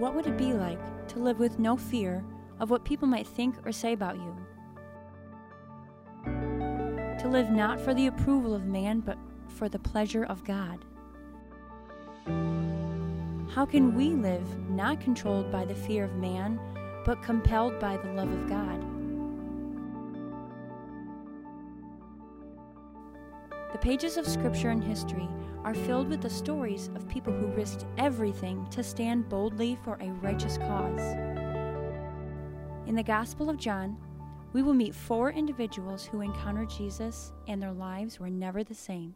What would it be like to live with no fear of what people might think or say about you? To live not for the approval of man, but for the pleasure of God. How can we live not controlled by the fear of man, but compelled by the love of God? The pages of Scripture and history are filled with the stories of people who risked everything to stand boldly for a righteous cause. In the Gospel of John, we will meet four individuals who encountered Jesus and their lives were never the same.